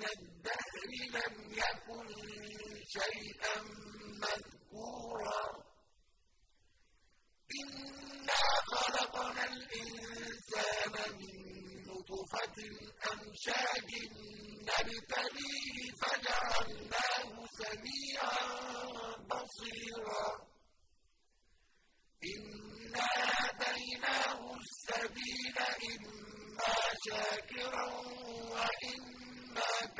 من الدهر لم يكن شيئا مذكورا. إنا خلقنا الإنسان من نطفة أمشاج نبتليه فجعلناه سميعا بصيرا. إنا هديناه السبيل إما شاكرا وإما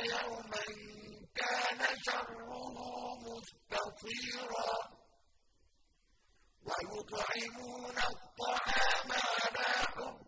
يوما كان شره مستطيرا ويطعمون الطعام على حبه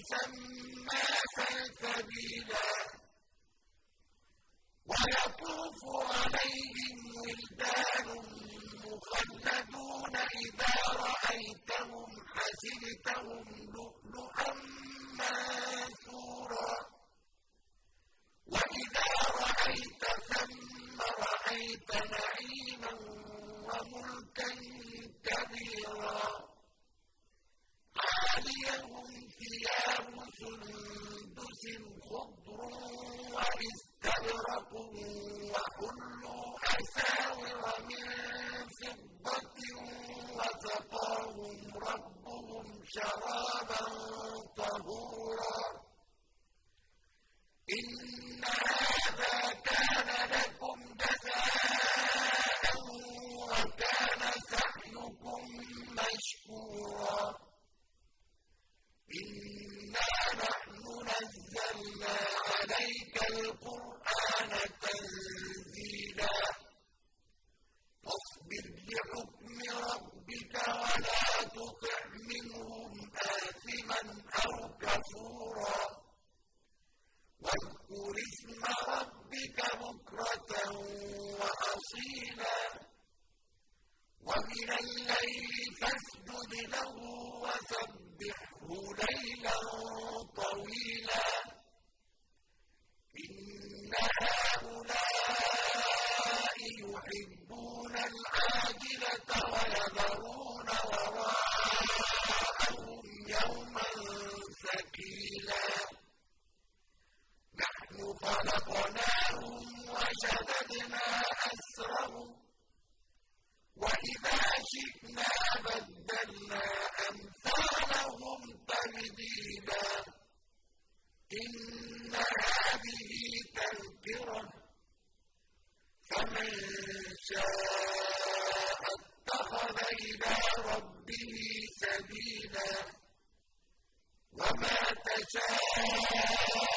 تسمى سلسبيلا ويطوف عليهم ولدان الْقُرْآنَ تَنزِيلًا. فاصبر لحكم ربك ولا تطع منهم آثما أو يحبون العاجلة ويذرون وراءهم يوما ثقيلا. نحن خلقناهم وشددنا أسرهم وإذا شئنا بدلنا أمثالهم تبديلا. إن هذه تذكرة فمن شاء اتخذ إلى ربه سبيلا وما تشاءون